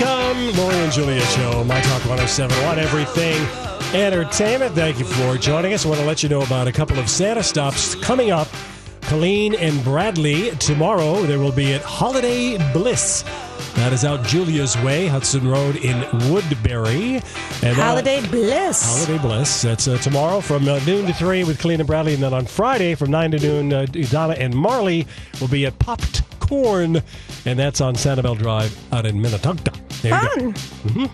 Welcome, Lori and Julia Show, My Talk 1071, Everything Entertainment. Thank you for joining us. I want to let you know about a couple of Santa stops coming up. Colleen and Bradley tomorrow. They will be at Holiday Bliss. That is out Julia's Way, Hudson Road in Woodbury. And uh, Holiday Bliss. Holiday Bliss. That's uh, tomorrow from uh, noon to 3 with Colleen and Bradley. And then on Friday from 9 to noon, uh, Donna and Marley will be at Popped Corn. And that's on Sanibel Drive out in Minnetonka. There you go. Fun.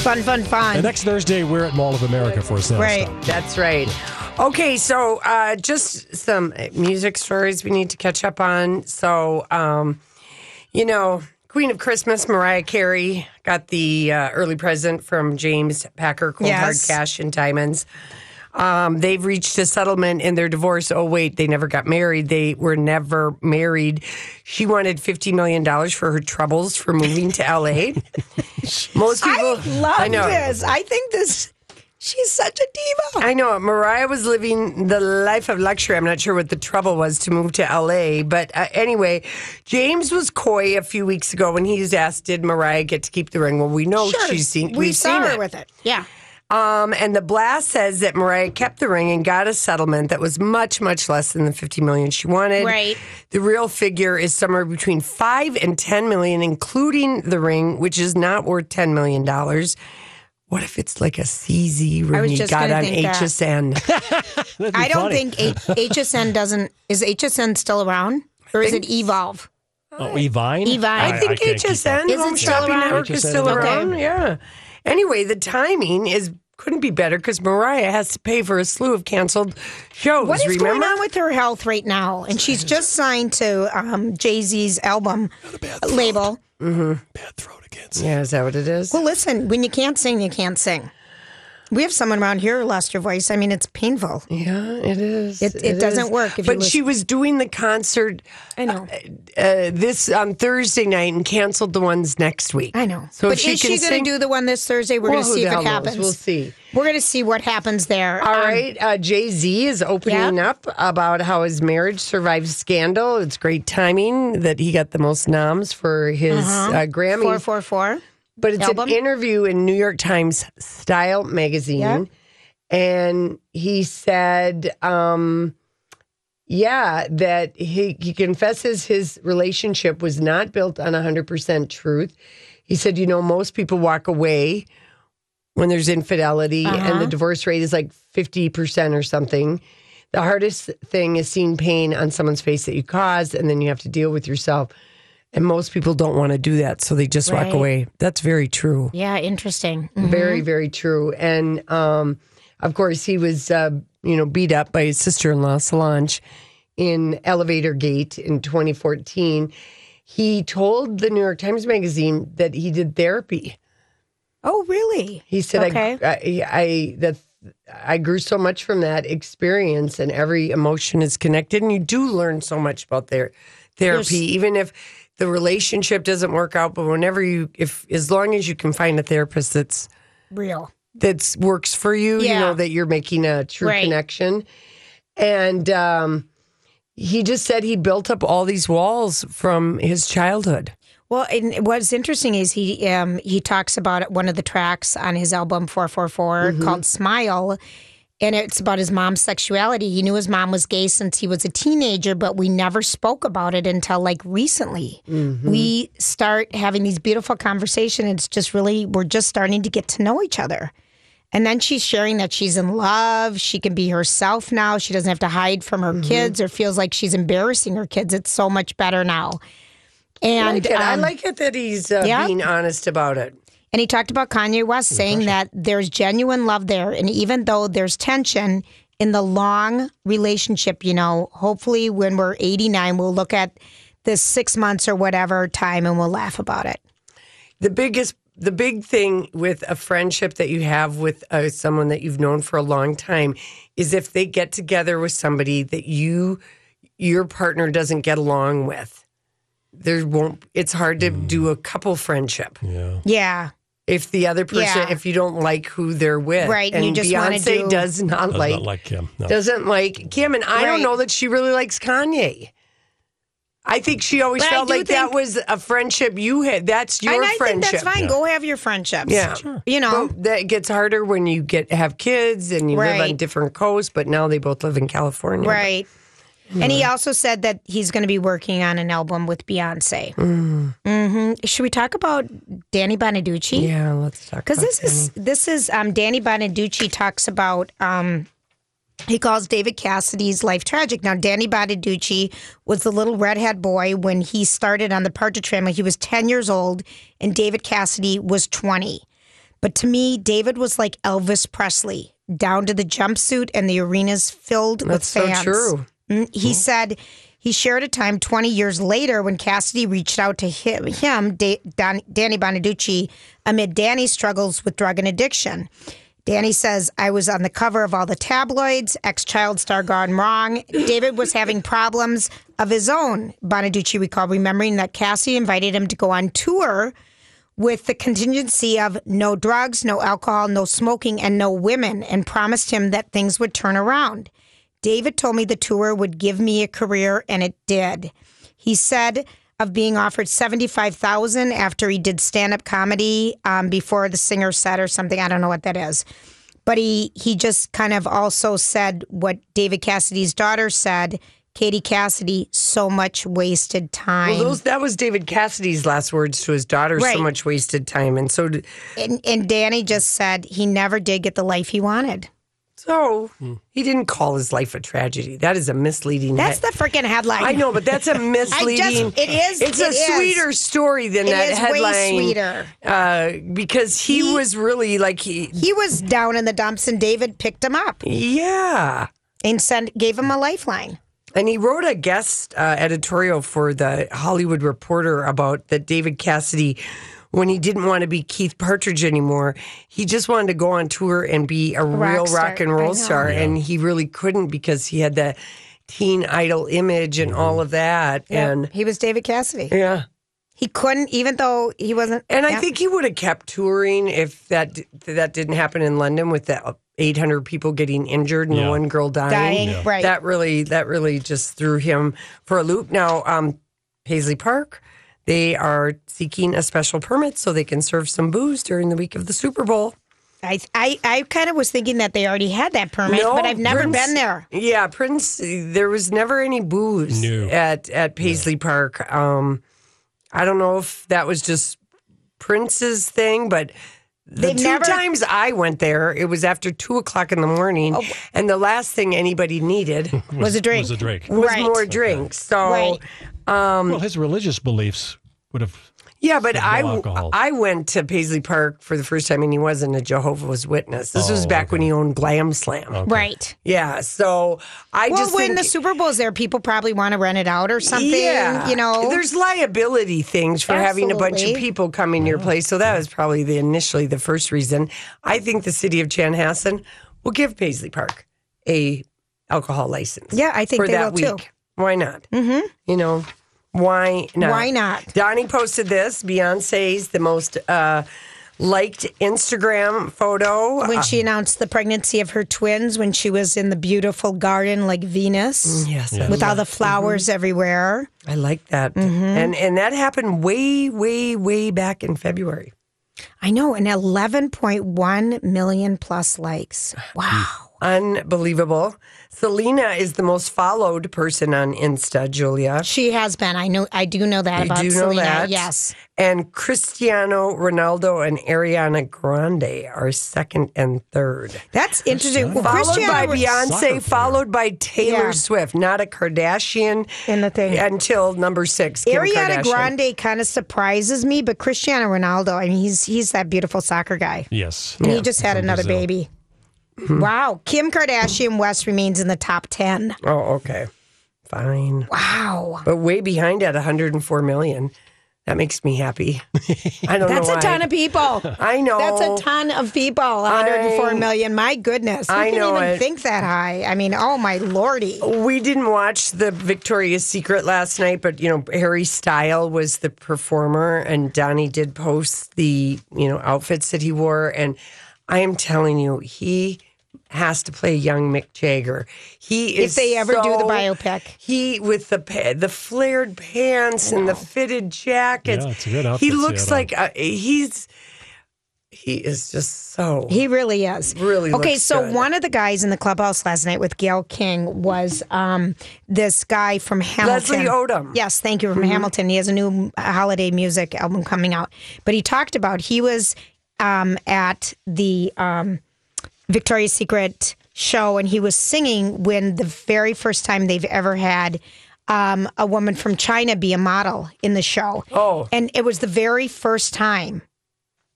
Fun, fun, fun. And next Thursday, we're at Mall of America for a Santa Right. stop. That's right. Okay, so uh, just some music stories we need to catch up on. So, um, you know, Queen of Christmas, Mariah Carey, got the uh, early present from James Packer, Cold Hard Cash and Diamonds. Um, they've reached a settlement in their divorce. Oh, wait, they never got married. They were never married. She wanted $50 million for her troubles for moving to LA. Most people. I love I know. this. I think this. She's such a diva. I know Mariah was living the life of luxury. I'm not sure what the trouble was to move to LA, but uh, anyway, James was coy a few weeks ago when he was asked, "Did Mariah get to keep the ring?" Well, we know Sure. she's seen. we we've saw seen her it. with it. Yeah. Um, and the blast says that Mariah kept the ring and got a settlement that was much, much less than the 50 million she wanted. Right. The real figure is somewhere between five and 10 million, including the ring, which is not worth 10 million dollars. What if it's like a CZ ring was you just got gonna on think that. HSN? That'd I don't funny. think H- HSN doesn't. Is HSN still around? Or is it Evolve? Oh, Evine? Evine. I think can't keep up. HSN, Is it Home still Shopping around? Network, is still around. around. Yeah. Anyway, the timing is couldn't be better because Mariah has to pay for a slew of canceled shows. What is remember? going on with her health right now? And she's just signed to um, Jay Z's album label. Mm-hmm. Bad throat again. yeah, is that what it is? Well, listen, when you can't sing, you can't sing. We have someone around here who lost her voice. I mean, it's painful. yeah, it is. It- it doesn't is. work if you but she was doing the concert I know. uh, this on Thursday night and canceled the ones next week. I know. So but she is she going to do the one this Thursday? We're Well, going to see if it knows? happens. We'll see. We're going to see what happens there. All Um, right, uh, Jay Z is opening up about how his marriage survived scandal. It's great timing that he got the most noms for his uh Grammys. Four four four. But it's album. an interview in New York Times Style magazine. Yeah. And he said, um, yeah, that he, he confesses his relationship was not built on 100% truth. He said, you know, most people walk away when there's infidelity and the divorce rate is like 50% or something. The hardest thing is seeing pain on someone's face that you caused, and then you have to deal with yourself. And most people don't want to do that, so they just walk away. That's very true. Yeah, interesting. Mm. Very, very true. And um, of course, he was, uh, you know, beat up by his sister-in-law Solange in Elevator Gate in 2014. He told the New York Times Magazine that he did therapy. Oh, really? He said, Okay. I, I, I, that I grew so much from that experience, and every emotion is connected. And you do learn so much about their therapy, There's- even if the relationship doesn't work out. But whenever you, if as long as you can find a therapist that's Real. that works for you, you know that you're making a true Right. connection. And um, he just said he built up all these walls from his childhood. Well, and what's interesting is he um, he talks about one of the tracks on his album 444 Mm-hmm. called Smile. And it's about his mom's sexuality. He knew his mom was gay since he was a teenager, but we never spoke about it until like recently. We start having these beautiful conversations. It's just really, we're just starting to get to know each other. And then she's sharing that she's in love. She can be herself now. She doesn't have to hide from her kids or feels like she's embarrassing her kids. It's so much better now. I And like it. I um, like it that he's uh, yeah. being honest about it. And he talked about Kanye West saying that there's genuine love there. And even though there's tension in the long relationship, you know, hopefully when we're 89, we'll look at this six months or whatever time and we'll laugh about it. The biggest, the big thing with a friendship that you have with uh, someone that you've known for a long time is if they get together with somebody that you, your partner doesn't get along with. There won't. It's hard to do a couple friendship Yeah. Yeah. If the other person, Yeah. if you don't like who they're with, Right, and And you just wanna Beyonce do- does not Does like not like Kim. No. doesn't like Kim, and I don't know that she really likes Kanye. I think she always But felt do like that was a friendship you had. That's your and I friendship. think that's fine. Go have your friendships. Yeah, You know, But that gets harder when you get have kids and you live on different coasts. But now they both live in California. right. And he also said that he's going to be working on an album with Beyonce. Mm. hmm Should we talk about Danny Bonaduce? Yeah, let's talk. because about this is this is um, Danny Bonaduce talks about um, he calls David Cassidy's life tragic. Now, Danny Bonaduce was the little redhead boy when he started on the Partridge Family. He was ten years old, and David Cassidy was twenty. But to me, David was like Elvis Presley, down to the jumpsuit and the arenas filled That's with fans. That's true. Mm, He said he shared a time 20 years later when Cassidy reached out to him, him Da- Don, Danny Bonaduce, amid Danny's struggles with drug and addiction. Danny says, I was on the cover of all the tabloids, ex child star gone wrong. David was having problems of his own. Bonaduce recalled, remembering that Cassie invited him to go on tour with the contingency of no drugs, no alcohol, no smoking, and no women, and promised him that things would turn around. David told me the tour would give me a career, and it did. He said of being offered seventy-five thousand after he did stand-up comedy um, before the singer set or something. I don't know what that is, but he he just kind of also said what David Cassidy's daughter said. Katie Cassidy, so much wasted time. Well, those that was David Cassidy's last words to his daughter. Right. So much wasted time, and so did, and, and Danny just said he never did get the life he wanted. So he didn't call his life a tragedy. That is a misleading. That's head- the freaking headline. I know, but that's a misleading. it is- It's it a is. sweeter story than It that is headline. way sweeter. Uh, because he, He- was really like he. He was down in the dumps, and David picked him up Yeah. and sent gave him a lifeline. And he wrote a guest uh, editorial for the Hollywood Reporter about that David Cassidy, when he didn't want to be Keith Partridge anymore, he just wanted to go on tour and be a real star. rock and roll know. star. And he really couldn't because he had that teen idol image and all of that. And he was David Cassidy. yeah. He couldn't, even though he wasn't. And I think he would have kept touring if that that didn't happen in London with the 800 people getting injured and Yeah. one girl dying. dying right. That really that really just threw him for a loop. Now, um, Paisley Park, they are seeking a special permit so they can serve some booze during the week of the Super Bowl. I, I, I kind of was thinking that they already had that permit, No, but I've never Prince- been there. Yeah, Prince. There was never any booze No. at at Paisley Park. Um, I don't know if that was just Prince's thing, but the They've two never- times I went there, it was after two o'clock in the morning, Oh. and the last thing anybody needed Was a drink. Was a drink. was Right. more drinks. So. Right. well, his religious beliefs would have. Yeah, but I alcohol. I went to Paisley Park for the first time, and he wasn't a Jehovah's Witness. This was Oh, back when he owned Glam Slam. Right. Yeah, so I Well, just when think, the Super Bowl's there, people probably want to rent it out or something. Yeah, You know, there's liability things for having a bunch of Absolutely. people come in your place. So that was probably the initially the first reason. I think the city of Chanhassen will give Paisley Park a alcohol license. Yeah, I think for they that will, too. week. Why not? Mm-hmm. You know, why not? Why not? Donnie posted this. Beyonce's the most uh, liked Instagram photo. when she announced the pregnancy of her twins when she was in the beautiful garden like Venus yes, I with all the flowers everywhere. I like that, Mm-hmm. and and that happened way, way, way back in February. I know, and 11.1 million plus likes. Wow. Unbelievable. Selena is the most followed person on Insta, Julia. She has been. I know. I do know that You about do know that? Yes. And Cristiano Ronaldo and Ariana Grande are second and third. That's interesting. Well, Followed Cristiano by was- Soccer Beyonce, followed by Taylor Yeah. Swift, not a Kardashian In the thing. until number six. Kim Ariana Kardashian. Grande kind of surprises me, but Cristiano Ronaldo, I mean, he's he's that beautiful soccer guy. Yes. And he just had From another Brazil. baby. Hmm. Wow. Kim Kardashian West remains in the top 10. Oh, okay. Fine. Wow. But way behind at 104 million. That makes me happy. I don't That's know a ton of people. I know. That's a ton of people. 104 I- million. My goodness. Who I can know even it. think that high? I mean, oh my lordy. We didn't watch the Victoria's Secret last night, but you know Harry Style was the performer, and Donnie did post the you know outfits that he wore, and I am telling you, he has to play young Mick Jagger. He is If they ever do the biopic. He with the the flared pants and the fitted jackets. Yeah, it's a good He looks Seattle. like uh, he's he is just so He really is. Really Okay, looks so good. one of the guys in the clubhouse last night with Gayle King was um, this guy from Hamilton. Leslie Odom. Yes, thank you from Hamilton. He has a new uh, holiday music album coming out. But he talked about he was um, at the um, Victoria's Secret show and he was singing when the very first time they've ever had um, a woman from China be a model in the show. Oh. And it was the very first time.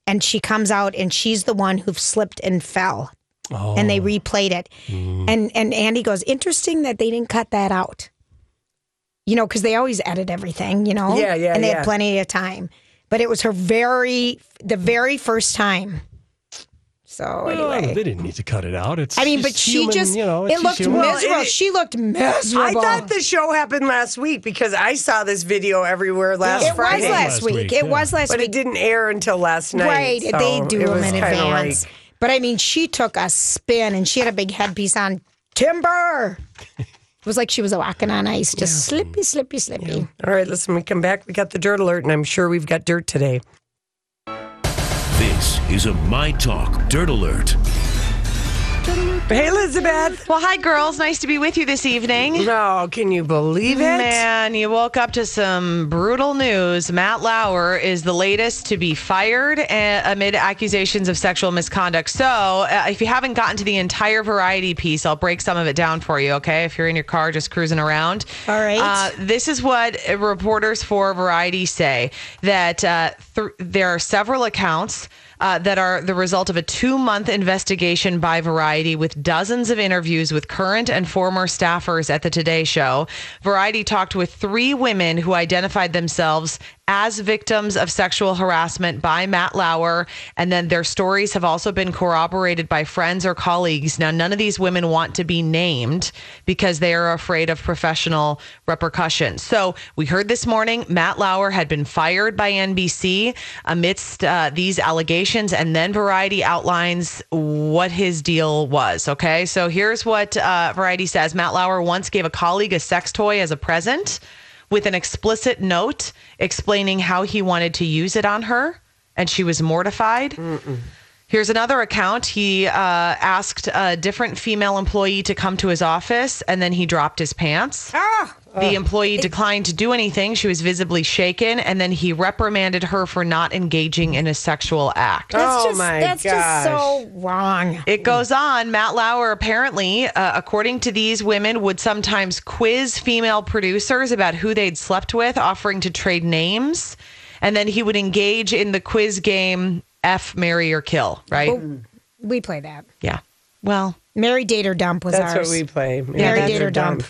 And she comes out and she's the one who slipped and fell. Oh. And they replayed it. And and Andy goes, interesting that they didn't cut that out. You know, because they always edit everything, you know? Yeah, yeah, And they yeah. had plenty of time. But it was her very, the very first time. So Well, anyway. they didn't need to cut it out. It's I mean, but she human, just, you know, it looked just human. miserable. it- she looked miserable. I thought the show happened last week because I saw this video everywhere last Friday. it Friday. was last, Last week. week, It yeah. was last but week. But it didn't air until last night. Right, so they do it them in kinda advance. Like, but I mean, she took a spin and she had a big headpiece on. Timber. it was like she was walking on ice, just slippy, slippy, slippy. all right, listen, when we come back, we got the dirt alert, and I'm sure we've got dirt today. This is a My Talk Dirt Alert. Hey, Elizabeth. Well, hi, girls. Nice to be with you this evening. No, can you believe it? Man, you woke up to some brutal news. Matt Lauer is the latest to be fired uh, amid accusations of sexual misconduct. So, uh, if you haven't gotten to the entire variety piece, I'll break some of it down for you, okay? If you're in your car just cruising around. All right. Uh, this is what reporters for Variety say that uh, th- there are several accounts. Uh, that are the result of a two month investigation by Variety with dozens of interviews with current and former staffers at the Today Show. Variety talked with three women who identified themselves as victims of sexual harassment by Matt Lauer. And then their stories have also been corroborated by friends or colleagues. Now, none of these women want to be named because they are afraid of professional repercussions. So we heard this morning Matt Lauer had been fired by NBC amidst uh, these allegations. And then Variety outlines what his deal was. Okay. So here's what uh, Variety says Matt Lauer once gave a colleague a sex toy as a present with an explicit note explaining how he wanted to use it on her, and she was mortified. Here's another account. He uh, asked a different female employee to come to his office, and then he dropped his pants. Ah, The employee declined to do anything. She was visibly shaken, and then he reprimanded her for not engaging in a sexual act. That's Oh, just, my That's just so wrong. It goes on. Matt Lauer, apparently, uh, according to these women, would sometimes quiz female producers about who they'd slept with, offering to trade names. And then he would engage in the quiz game F, marry, or kill, right? We play that. Yeah. Well, Mary Date or Dump was That's ours. what we play. Mary that's Date or our Dump.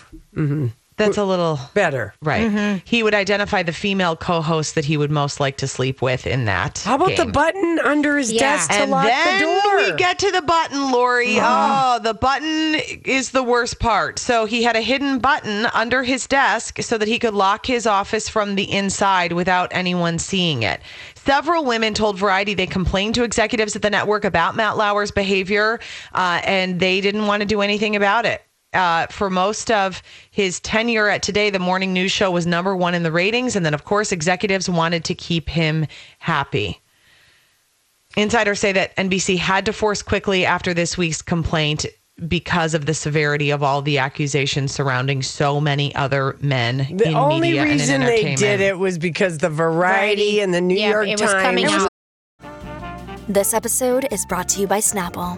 That's a little. Better. Right. Mm-hmm. He would identify the female co host that he would most like to sleep with in that. How about the button under his Yeah. desk to And lock then the door? we get to the button, Lori. Oh, the button is the worst part. So he had a hidden button under his desk so that he could lock his office from the inside without anyone seeing it. Several women told Variety they complained to executives at the network about Matt Lauer's behavior, uh, and they didn't want to do anything about it. Uh, for most of his tenure at Today, the morning news show was number one in the ratings. And then, of course, executives wanted to keep him happy. Insiders say that NBC had to force quickly after this week's complaint because of the severity of all the accusations surrounding so many other men The in only media and in reason they did it was because the Variety Variety. and the New Yeah, York it was Times. coming out. This episode is brought to you by Snapple.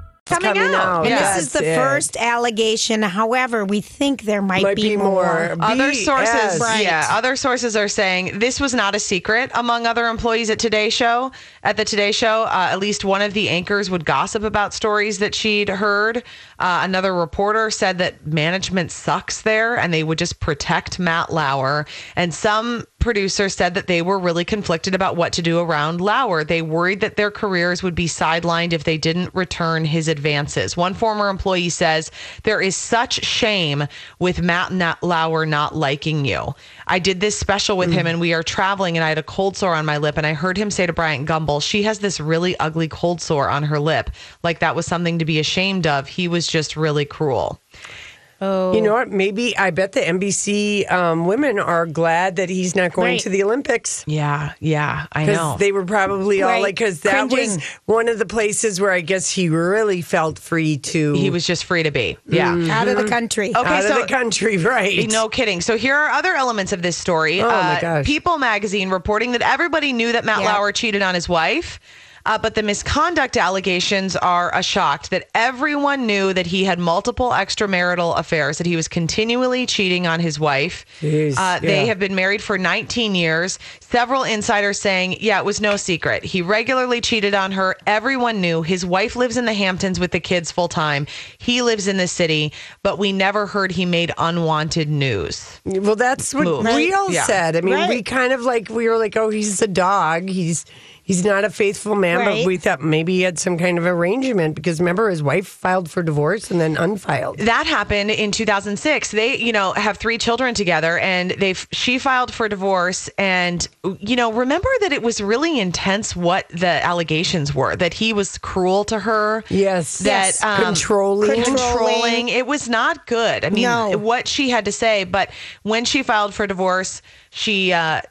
Coming, coming out. out. And Yeah, this is the that's first allegation. However, we think there might, Might be more. Other BS. sources, Right. yeah, other sources are saying this was not a secret among other employees at Today Show. At the Today Show, uh, at least one of the anchors would gossip about stories that she'd heard. Uh, another reporter said that management sucks there, and they would just protect Matt Lauer. And some producers said that they were really conflicted about what to do around Lauer. They worried that their careers would be sidelined if they didn't return his advances. One former employee says, There is such shame with Matt Na- Lauer not liking you. I did this special with him mm. and we are traveling and I had a cold sore on my lip and I heard him say to Bryant Gumbel, she has this really ugly cold sore on her lip. Like that was something to be ashamed of. He was just really cruel. You know what? Maybe I bet the NBC um, women are glad that he's not going Right. to the Olympics. Yeah, yeah, I know. Because they were probably all Right. like, because that Cringing. was one of the places where I guess he really felt free to he was just free to be. Yeah. out of the country. Okay, out so of the country, right? No kidding. So here are other elements of this story. Oh, my Uh, gosh. People magazine reporting that everybody knew that Matt Yeah. Lauer cheated on his wife. Uh, but the misconduct allegations are a shock that everyone knew that he had multiple extramarital affairs, that he was continually cheating on his wife. Jeez, uh, They yeah. have been married for 19 years. Several insiders saying, yeah, it was no secret. He regularly cheated on her. Everyone knew. His wife lives in the Hamptons with the kids full time. He lives in the city, but we never heard he made unwanted news. Well, that's what Move. we all Yeah. said. I mean, we kind of like we were like, oh, he's a dog. He's he's not a faithful man. Right. But we thought maybe he had some kind of arrangement because remember his wife filed for divorce and then unfiled. that happened in 2006 they you know have three children together and they've she filed for divorce and you know remember that it was really intense what the allegations were that he was cruel to her Yes. that Yes. Controlling. controlling it was not good i mean No. what she had to say but when she filed for divorce she uh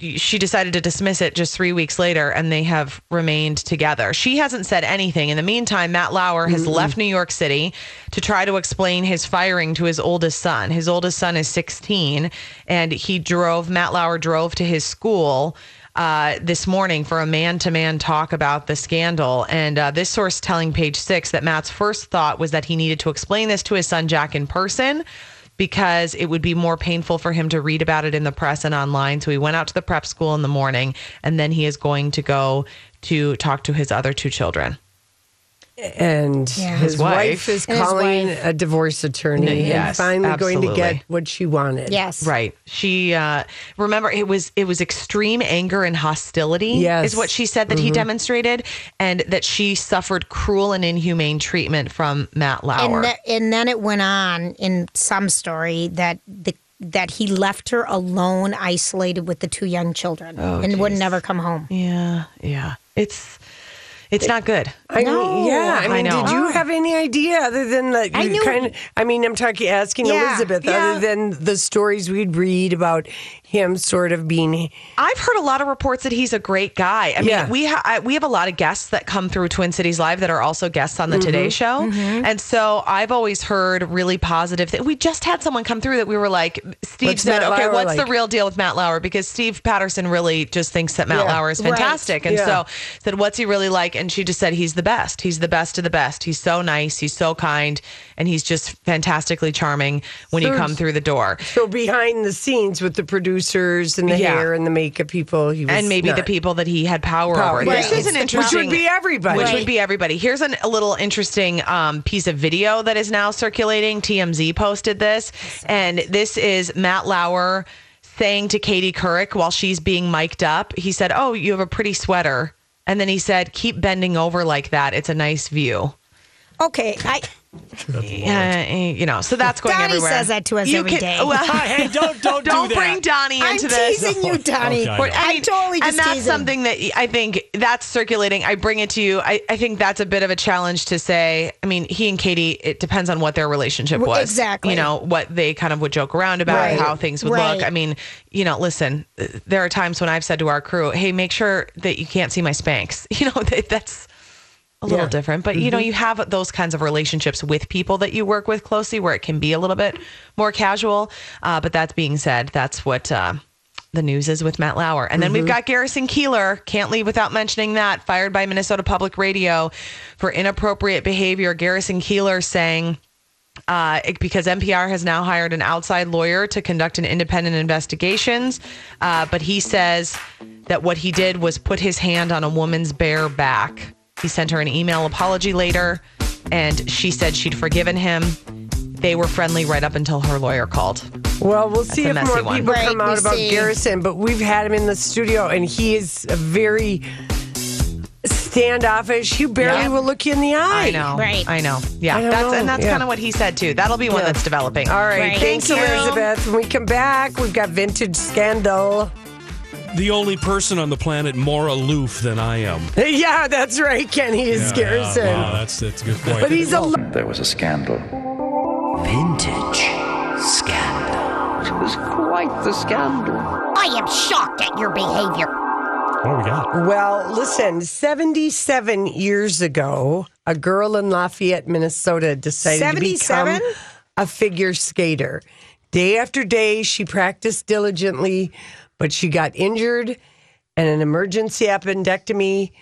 she decided to dismiss it just three weeks later and they have remained together. She hasn't said anything. In the meantime, Matt Lauer has left New York City to try to explain his firing to his oldest son. His oldest son is 16 and he drove, Matt Lauer drove to his school. Uh, this morning for a man-to-man talk about the scandal, and uh, this source telling Page Six that Matt's first thought was that he needed to explain this to his son Jack in person, because it would be more painful for him to read about it in the press and online. So he went out to the prep school in the morning and then he is going to go to talk to his other two children. And Yeah. his, His wife, wife. is And calling wife. a divorce attorney and Yes, finally going to get what she wanted. Yes. Right. She uh remember it was it was extreme anger and hostility Yes. is what she said that he demonstrated and that she suffered cruel and inhumane treatment from Matt Lauer. And, th- and then it went on in some story that the that he left her alone, isolated with the two young children, and would never come home. yeah, yeah. It's it's not good. I No. mean, yeah. I I mean, know. did you have any idea other than the I knew- kind of? I mean, I'm talking asking Yeah, Elizabeth. yeah. Other than the stories we'd read about him sort of being I've heard a lot of reports that he's a great guy. I mean, we ha- I, we have a lot of guests that come through Twin Cities Live that are also guests on the Today mm-hmm. Show, mm-hmm. and so I've always heard really positive. Th- we just had someone come through that we were like, Steve What's said, Matt "Okay, Lauer what's the real deal with Matt Lauer?" Because Steve Patterson really just thinks that Matt Yeah. Lauer is Right. fantastic, and Yeah. so said, "What's he really like?" And she just said, "He's the best. He's the best of the best. He's so nice. He's so kind, and he's just fantastically charming when you come through the door." so behind the scenes with the producers and the Yeah. hair and the makeup people. He was and maybe the people that he had power, Power, over. yeah. This is an interesting, Which would be everybody. Which Right. would be everybody. Here's an, a little interesting um, piece of video that is now circulating. TMZ posted this, and this is Matt Lauer saying to Katie Couric while she's being mic'd up. He said, "Oh, you have a pretty sweater," and then he said, "Keep bending over like that. It's a nice view." Okay, I Yeah, eh, you know, so that's going Donnie everywhere. says that to us You every can- day. Well, Hey, don't don't do don't that. bring Donnie I'm into this. teasing you, Donnie. Okay, I Or- know. I'm totally just and that's teasing. something that I think that's circulating. I bring it to you. I, I think that's a bit of a challenge to say. I mean, he and Katie, it depends on what their relationship was. Exactly. You know, what they kind of would joke around about, Right. how things would Right. look. I mean, you know, listen, there are times when I've said to our crew, hey, make sure that you can't see my spanks." You know, that, that's a little Yeah. different. But, you know, you have those kinds of relationships with people that you work with closely where it can be a little bit more casual. Uh, but that being said, that's what. Uh, the news is with Matt Lauer. And then we've got Garrison Keillor. Can't leave without mentioning that. Fired by Minnesota Public Radio for inappropriate behavior. Garrison Keillor saying, uh, it- because NPR has now hired an outside lawyer to conduct an independent investigations. Uh, but he says that what he did was put his hand on a woman's bare back. He sent her an email apology later, and she said she'd forgiven him. They were friendly right up until her lawyer called. Well, we'll see if more one. people Right, come we out about see. Garrison, but we've had him in the studio and he is a very standoffish. He barely Yeah. will look you in the eye. I know. Right. I know. Yeah. I that's know. and that's Yeah. kind of what he said too. That'll be one Yeah. that's developing. All right. Right. Thanks, Thank you. Elizabeth. When we come back, we've got Vintage Scandal. The only person on the planet more aloof than I am. Yeah, that's right. Kenny is Yeah, Garrison. Wow, that's that's a good point. But he's a lo- There was a scandal. Vintage scandal. It was quite the scandal. I am shocked at your behavior. what do we got? Well, listen, 77 years ago, a girl in Lafayette, Minnesota decided 77? to become a figure skater. Day after day, she practiced diligently, but she got injured and an emergency appendectomy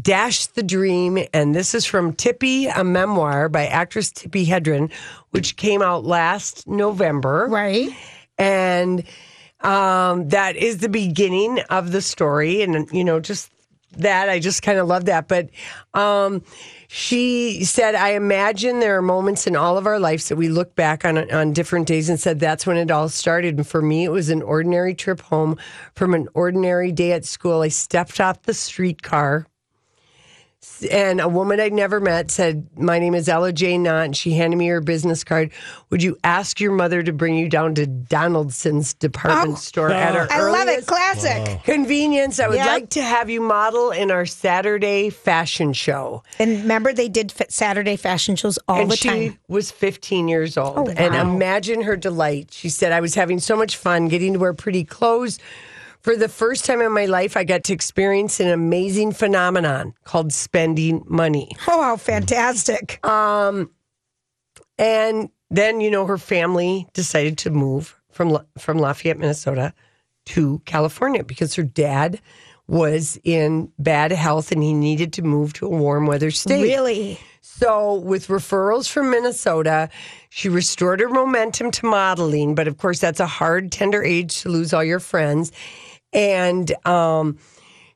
dashed the dream. And this is from Tippi, a memoir by actress Tippi Hedren, which came out last November right. and um, that is the beginning of the story and you know just that i just kind of love that but um, she said i imagine there are moments in all of our lives that we look back on on different days and said that's when it all started. And for me it was an ordinary trip home from an ordinary day at school. I stepped off the streetcar and a woman I'd never met said, My name is Ella Jane Knott. And she handed me her business card. Would you ask your mother to bring you down to Donaldson's department Oh, store at her I love it. earliest Classic. convenience? I would Yep. like to have you model in our Saturday fashion show. And remember, they did Saturday fashion shows all and the she time. was 15 years old. Oh, wow. And imagine her delight. She said, I was having so much fun getting to wear pretty clothes. For the first time in my life, I got to experience an amazing phenomenon called spending money. Oh, how fantastic. Um, and then you know her family decided to move from La- from Lafayette, Minnesota, to California because her dad was in bad health and he needed to move to a warm weather state. Really? So, with referrals from Minnesota, she restored her momentum to modeling. But of course, that's a hard, tender age to lose all your friends. And um,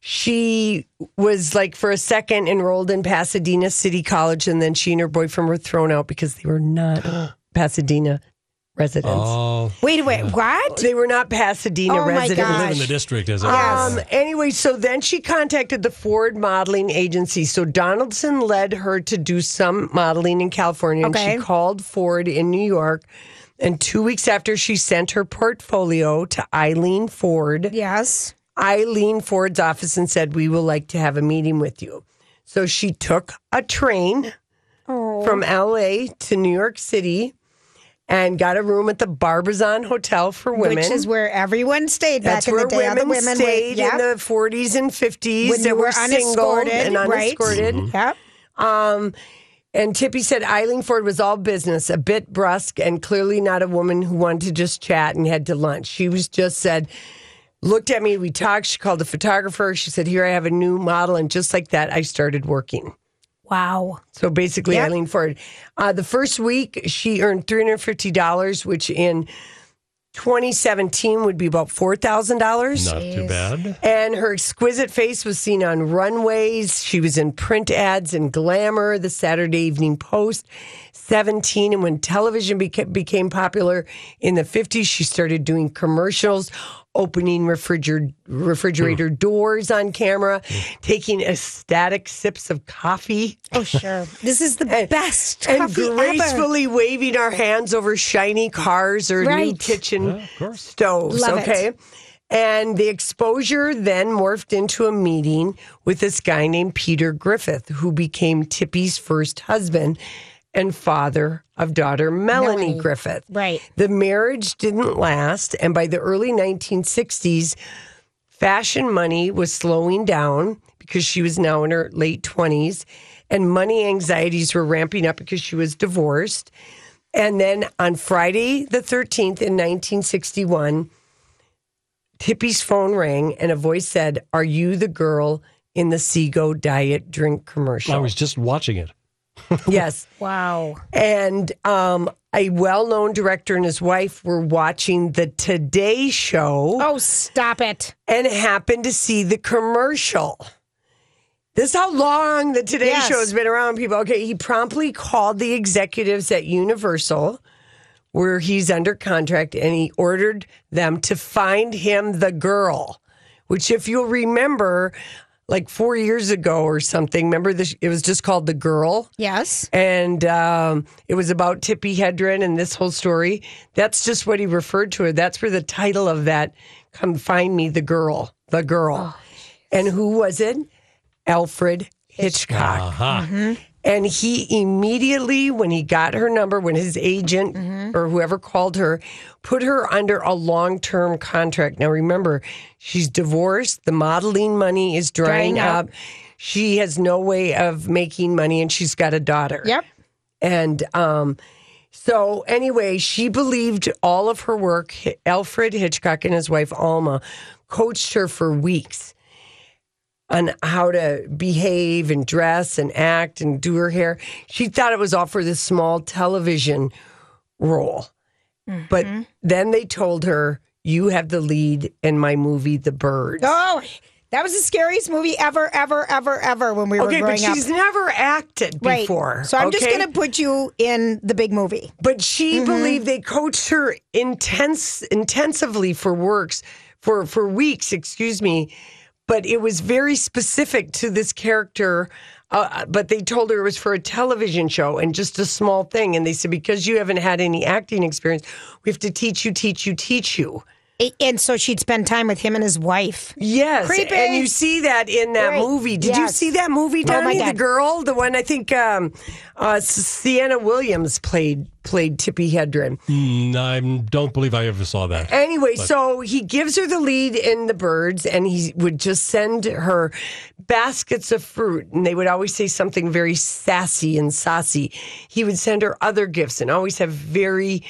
she was like, for a second, enrolled in Pasadena City College. And then she and her boyfriend were thrown out because they were not Pasadena residents. Oh, Wait, wait, what? They were not Pasadena Oh, my residents. live in the district as a Um, anyway, so then she contacted the Ford modeling agency. So Donaldson led her to do some modeling in California. And Okay. she called Ford in New York. And two weeks after she sent her portfolio to Eileen Ford, Yes. Eileen Ford's office and said, We will like to have a meeting with you. So she took a train Oh. from LA to New York City and got a room at the Barbizon Hotel for women. Which is where everyone stayed back That's in where the day. All women, the women stayed yep. in the 40s and 50s When that you were, were single unescorted, and right. unescorted. Mm-hmm. Yep. Um, and Tippi said Eileen Ford was all business, a bit brusque, and clearly not a woman who wanted to just chat and head to lunch. She was just said, looked at me, we talked. She called a photographer. She said, Here I have a new model. And just like that, I started working. Wow. So basically, Yep. Eileen Ford. Uh, the first week, she earned $350, which in 2017 would be about $4,000. Not too bad. And her exquisite face was seen on runways. She was in print ads and Glamour, the Saturday Evening Post. 17. And when television beca- became popular in the 50s, she started doing commercials, opening refrigerator, refrigerator doors on camera, hmm. taking ecstatic sips of coffee. Oh, sure. This is the best And coffee ever. gracefully waving our hands over shiny cars or new Right. kitchen stoves. Love it. okay. And the exposure then morphed into a meeting with this guy named Peter Griffith, who became Tippi's first husband and father of daughter Melanie, Melanie. Griffith. Right. The marriage didn't last, and by the early 1960s, fashion money was slowing down because she was now in her late 20s, and money anxieties were ramping up because she was divorced. And then on Friday the 13th in 1961, Tippi's phone rang and a voice said, Are you the girl in the Sego diet drink commercial? I was just watching it. yes. Wow. And um, a well known director and his wife were watching the Today Show Oh, stop it. and happened to see the commercial. This is how long the Today Yes. Show has been around, people. Okay, he promptly called the executives at Universal, where he's under contract, and he ordered them to find him the girl. Which, if you'll remember, like four years ago or something, remember this? It was just called The Girl Yes. and um, it was about Tippi Hedren and this whole story. That's just what he referred to it. That's where the title of that "Come Find Me," the girl, the girl, and who was it? Alfred Hitchcock. Aha. And he immediately, when he got her number, when his agent or whoever called her, put her under a long term contract. Now, remember, she's divorced. The modeling money is drying, Drying up. up. She has no way of making money, and she's got a daughter. Yep. And um, so, anyway, she believed all of her work. Alfred Hitchcock and his wife, Alma, coached her for weeks on how to behave and dress and act and do her hair. She thought it was all for this small television role. But then they told her, You have the lead in my movie, The Birds. Oh, that was the scariest movie ever, ever, ever, ever when we were Okay, but growing up. she's never acted Right. before. So I'm just going to put you in the big movie. But she Mm-hmm. believed they coached her intense intensively for works for for weeks, excuse me. But it was very specific to this character. Uh, but they told her it was for a television show and just a small thing. And they said because you haven't had any acting experience, we have to teach you, teach you, teach you. A- And so she'd spend time with him and his wife. Yes, Creepy. and you see that in that Right. movie. Did you see that movie, Oh, my Donnie? the girl, the one I think um, uh, Sienna Williams played played Tippi Hedren. Mm, I don't believe I ever saw that. Anyway, so he gives her the lead in the birds, and he would just send her baskets of fruit, and they would always say something very sassy and saucy. He would send her other gifts, and always have very,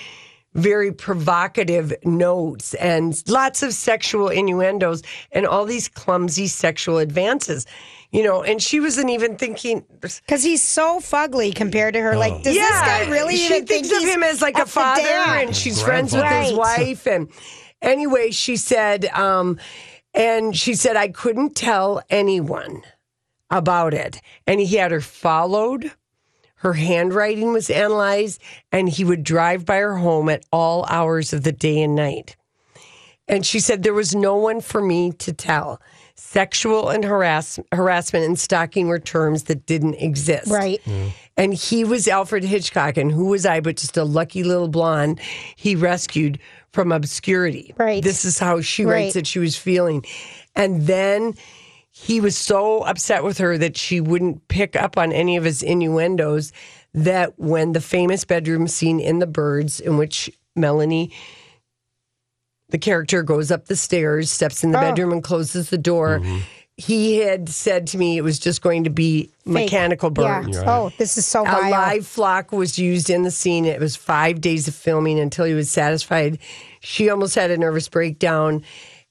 very provocative notes and lots of sexual innuendos and all these clumsy sexual advances. You know, and she wasn't even thinking. Because he's so fugly compared to her. Like, does yeah, this guy really she even thinks think of him as like a father, and she's friends with Grandfather. his wife. And anyway, she said, um, and she said, I couldn't tell anyone about it. And he had her followed. Her handwriting was analyzed, and he would drive by her home at all hours of the day and night. And she said, There was no one for me to tell. Sexual and harass- harassment and stalking were terms that didn't exist. Right. Mm-hmm. And he was Alfred Hitchcock, and who was I but just a lucky little blonde he rescued from obscurity. Right. This is how she Right. writes that she was feeling. And then he was so upset with her that she wouldn't pick up on any of his innuendos that when the famous bedroom scene in The Birds, in which Melanie, the character, goes up the stairs, steps in the Oh. bedroom, and closes the door, mm-hmm. he had said to me it was just going to be mechanical birds. Yeah. Oh, this is so A live flock was used in the scene. It was five days of filming until he was satisfied. She almost had a nervous breakdown.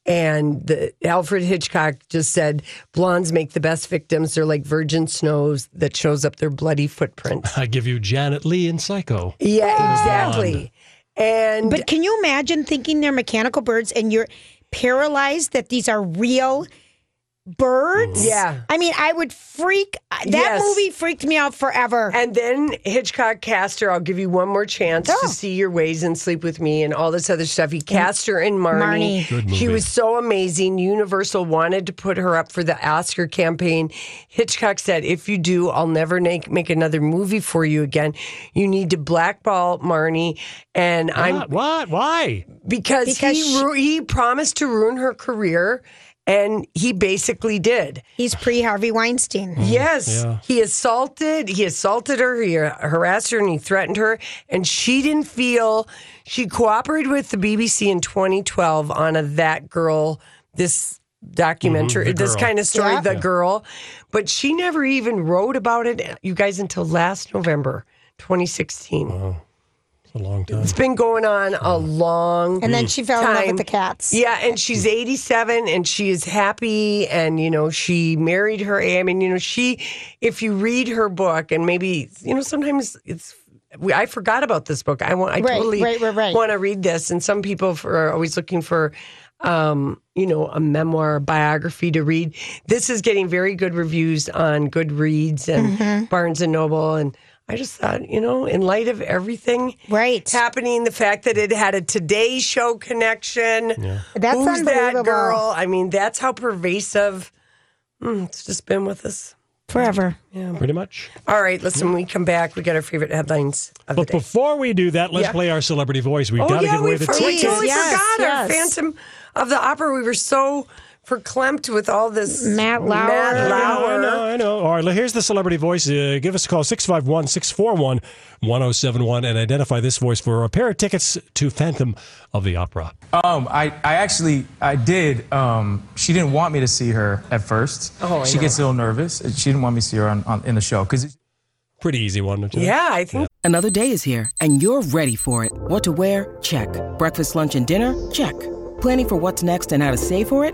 And the, Alfred Hitchcock just said, "Blondes make the best victims. They're like virgin snows that shows up their bloody footprint." I give you Janet Leigh in Psycho. Yeah, exactly. And But can you imagine thinking they're mechanical birds and you're paralyzed that these are real birds? Mm-hmm. Yeah. I mean, I would freak. Uh, that Yes. movie freaked me out forever. And then Hitchcock cast her. I'll give you one more chance Oh. to see your ways and sleep with me and all this other stuff. He cast her in Marnie. Marnie. Good She movie. was so amazing. Universal wanted to put her up for the Oscar campaign. Hitchcock said, "If you do, I'll never make make another movie for you again. You need to blackball Marnie." And I'm What? What? Why? because, Because he she- ru- he promised to ruin her career, and he basically did. He's pre Harvey Weinstein. Yes, Yeah. he assaulted. He assaulted her. He harassed her, and he threatened her. And she didn't feel. She cooperated with the BBC in 2012 on a "That Girl." This documentary, Mhm, this kind of story, Yeah. "The Girl," but she never even wrote about it. You guys until last November, 2016. It's a long time. It's been going on a long. Time. And then she fell in love time. with the cats. Yeah, and she's 87 and she is happy and you know she married her I mean you know she if you read her book and maybe you know sometimes it's we- I forgot about this book. I want I Right, totally right, right, right. want to read this and some people for, are always looking for um, you know, a memoir, a biography to read. This is getting very good reviews on Goodreads and Mm-hmm. Barnes and Noble and I just thought, you know, in light of everything Right. happening, the fact that it had a Today Show connection. That's Who's that girl? I mean, that's how pervasive mm, it's just been with us. Forever. Yeah, Pretty much. All right, listen, when we come back, we got our favorite headlines of the But before we do that, let's Yeah. play our celebrity voice. We've oh, got to yeah, give away the for- we tickets. totally Yes, forgot our. Phantom of the Opera. We were so verklempt with all this Matt Lauer. Matt I know, Lauer. I know, I know. All right, here's the celebrity voice. Uh, give us a call, 651 641 1071, and identify this voice for a pair of tickets to Phantom of the Opera. Um, I, I actually, I did. Um, she didn't want me to see her at first. Oh, I she know. gets a little nervous. She didn't want me to see her on, on in the show because Pretty easy one. don't you think? Yeah, I think Another day is here, and you're ready for it. What to wear? Check. Breakfast, lunch, and dinner? Check. Planning for what's next and how to save for it?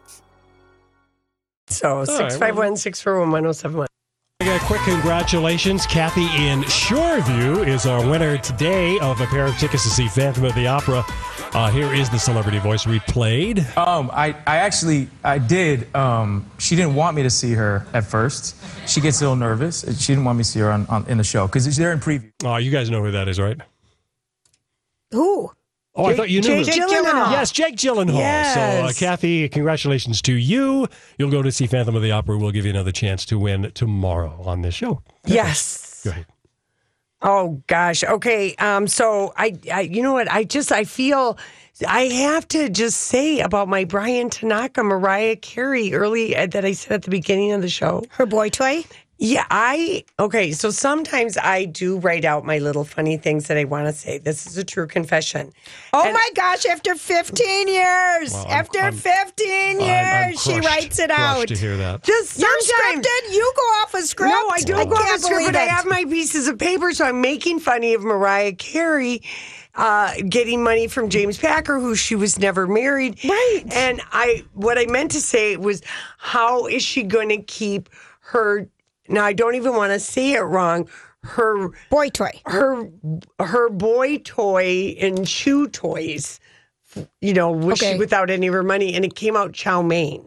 So. right, 651 641 1071. I got quick congratulations. Kathy in Shoreview is our winner today of a pair of tickets to see Phantom of the Opera. Uh, here is the celebrity voice replayed. um, I, I actually, I did. Um, she didn't want me to see her at first. She gets a little nervous. She didn't want me to see her on, on in the show because they're in preview. Oh, you guys know who that is, right? Who? Oh, I thought you knew. Jake who- Gyllenhaal. Yes, Jake Gyllenhaal. So, uh, Kathy, congratulations to you. You'll go to see Phantom of the Opera. We'll give you another chance to win tomorrow on this show. Yes. Go ahead. Oh gosh. Okay. Um. So I, I, you know what? I just, I feel, I have to just say about my Bryan Tanaka, Mariah Carey, early uh, that I said at the beginning of the show. Her boy toy? Yeah. I. Okay. So sometimes I do write out my little funny things that I want to say. This is a true confession. Oh And- my gosh, after 15 years. Well, I'm- after I'm- 15 years, I'm- I'm she writes it crushed out. to hear that. Just You're sometimes. scripted? You go off a script? No, I don't go off can't script, believe but I have my pieces of paper, so I'm making funny of Mariah Carey. uh, getting money from James Packer, who she was never married. Right. And I, what I meant to say was, how is she going to keep her? Now I don't even want to say it wrong. Her boy toy. Her her boy toy and shoe toys. You know, was Okay. she without any of her money, and it came out chow mein.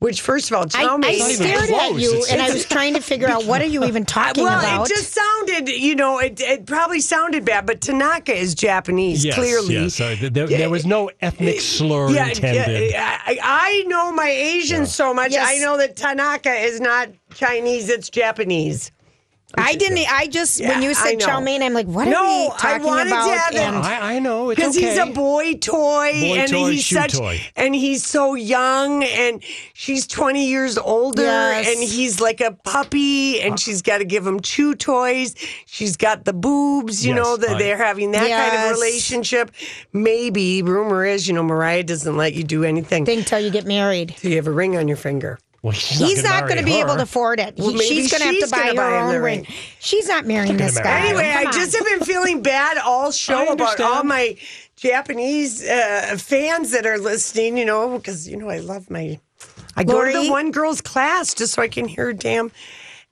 Which, first of all, I, chow I stared at you and I was trying to figure out what are you even talking well, about? Well, it just sounded, you know, it, it probably sounded bad, but Tanaka is Japanese, Yes, clearly. yes. Th- there, there was no ethnic slur Yeah, intended. yeah, I, I know my Asian so much. Yes. I know that Tanaka is not Chinese; it's Japanese. I didn't. I just when you said chow know. mein, I'm like, what no, are we I talking wanted about? to have And- it. I, I know Because okay. he's a boy toy, Boy and toy, he's shoe such, toy. and he's so young, and she's twenty years older, Yes. and he's like a puppy, and uh, she's got to give him chew toys. She's got the boobs, you Yes, know that they're having that kind of relationship. Maybe rumor is, you know, Mariah doesn't let you do anything Thing till you get married. till you have a ring on your finger. Well, he's He's not going to be able to afford it. Well, she's going to have to buy gonna buy her own ring. ring. She's not marrying gonna this guy. Anyway, I just have been feeling bad all show about all my Japanese uh, fans that are listening, you know, because, you know, I love my. I go to the one girl's class just so I can hear her damn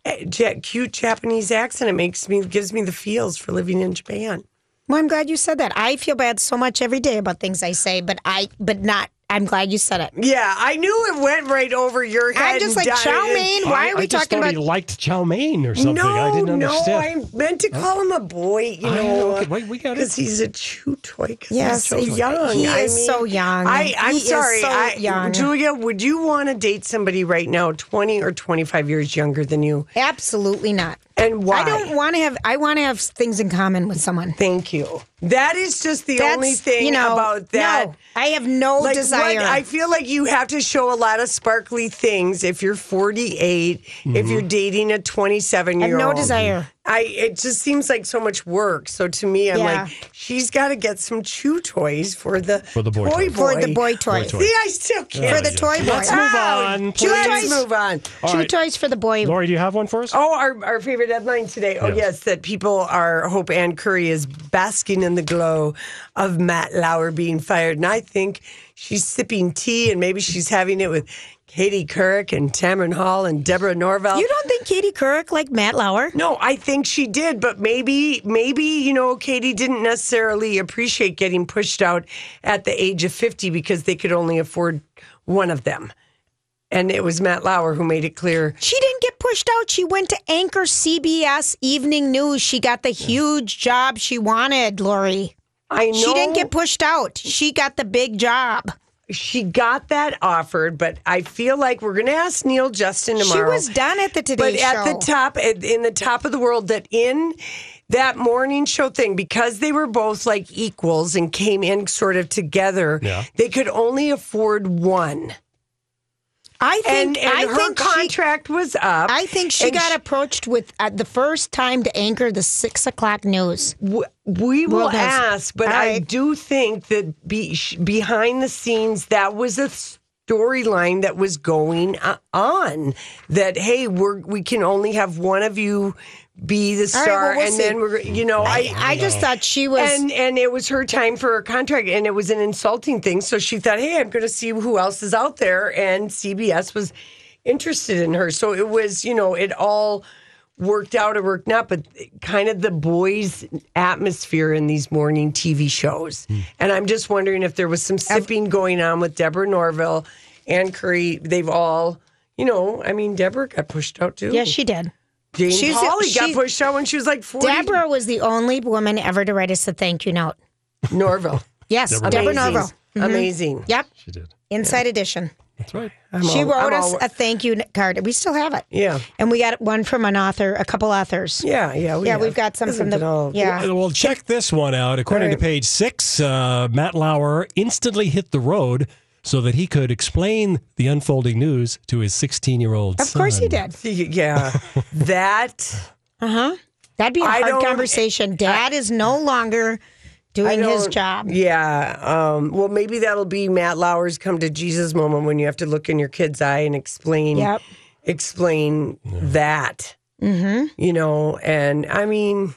uh, cute Japanese accent. It makes me, gives me the feels for living in Japan. Well, I'm glad you said that. I feel bad so much every day about things I say, but I, but not. I'm glad you said it. Yeah, I knew it went right over your head. I'm just like di- chow mein. Why I, are we I just talking thought about? he liked chow mein or something. No, I didn't no, understand. I meant to call him a boy, you I know. know, okay, wait, we got it. Because he's a chew toy. 'cause Yes, he's so he's- young. he I is mean, so young. I, I'm He is sorry, so I, young. Julia. Would you want to date somebody right now, 20 or 25 years younger than you? Absolutely not. And why? I don't want to have. I want to have things in common with someone. Thank you. That is just the That's, only thing you know, about that. No, I have no Like, desire. what- I feel like you have to show a lot of sparkly things if you're 48, if you're mm-hmm. dating a 27 year old. no desire. I it just seems like so much work. So to me, I'm Yeah. like, she's got to get some chew toys for the For the boy toy toy. For the boy toy. toy. See, I still can't. For the toy boy. Let's move on, Chew please. Let's move on. All Two right. toys for the boy. Lori, do you have one for us? Oh, our, our favorite headline today. Oh, Yes. yes. that people are, Hope Ann Curry is basking in the glow of Matt Lauer being fired. And I think she's sipping tea and maybe she's having it with Katie Couric and Tamron Hall and Deborah Norville. You don't think Katie Couric like Matt Lauer? No, I think she did, but maybe, maybe you know, Katie didn't necessarily appreciate getting pushed out at the age of fifty because they could only afford one of them, and it was Matt Lauer who made it clear. She didn't get pushed out. She went to anchor CBS Evening News. She got the huge job she wanted, Lori. I know She didn't get pushed out. She got the big job. She got that offered, but I feel like we're going to ask Neal Justin tomorrow. She was done at the Today but Show. at the top, at- in the top of the world, that in that morning show thing, because they were both like equals and came in sort of together, Yeah. they could only afford one. I think and, and I her think she, contract was up. I think she got sh- approached with uh, the first time to anchor the six o'clock news. w- we will World has- ask, but All I do think that be, sh- behind the scenes, that was a storyline that was going uh, on. That hey, we're we can only have one of you be the All right, star, well, we'll and see. then we're you know I, I just thought she was. and and it was her time for a contract, and it was an insulting thing. So she thought, "Hey, I'm going to see who else is out there," and CBS was interested in her. So it was, you know, it all worked out or worked not, but kind of the boys' atmosphere in these morning TV shows. And I'm just wondering if there was some sipping going on with Deborah Norville and Curry. They've all, you know, I mean, Deborah got pushed out too. yeah, she did. Jane she's- Pauley got pushed out when she was like 40. Deborah was the only woman ever to write us a thank you note. Norville. Yes, Deborah Deborah, Amazing. Norville. Mhm. Amazing. Yep, She did. Inside Edition. That's right. I'm she all- wrote I'm us all- a thank you card. We still have it. Yeah. And we got one from an author, a couple authors. Yeah, yeah, we yeah, have. we've got some Isn't from the. all- yeah. Well, check this one out. According to page six, uh, Matt Lauer instantly hit the road so that he could explain the unfolding news to his 16 year old Of course he did. Yeah. that Uh huh. That'd be a I hard conversation. Dad is no longer doing his job. Yeah. Um, well, maybe that'll be Matt Lauer's come to Jesus moment when you have to look in your kid's eye and explain Yep. explain that. Mm-hmm. You know, and I mean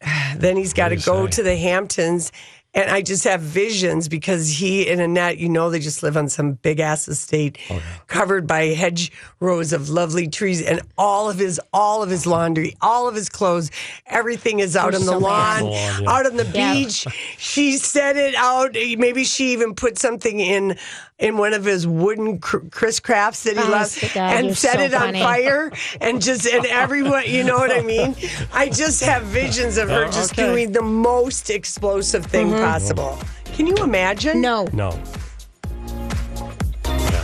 then he's got to What do you go say? to the Hamptons. And I just have visions because he and Annette, you know, they just live on some big ass estate Oh, covered by hedge rows of lovely trees and all of his all of his laundry, all of his clothes, everything is out They're on the so lawn, bad. The lawn, yeah. out on the Yeah. beach. She set it out. Maybe she even put something in in one of his wooden cr- Chris-Crafts that he Oh, loves God, and set so it on fire and just and everyone, you know what I mean? I just have visions of her Oh, just okay. doing the most explosive thing mm-hmm. possible. Can you imagine? No. No.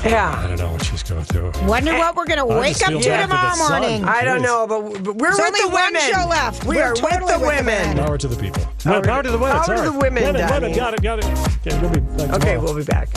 Yeah. I don't know what she's going through. Wonder what we're going to wake up to bad for the tomorrow son. morning. I don't know, but, but we're There's with only the one women. show left. We We're are totally with the with women. Power to the people. Power Power, to- to the women. power to the women, Women, women. Got it, got it. Okay, we'll be back Okay, we'll be back.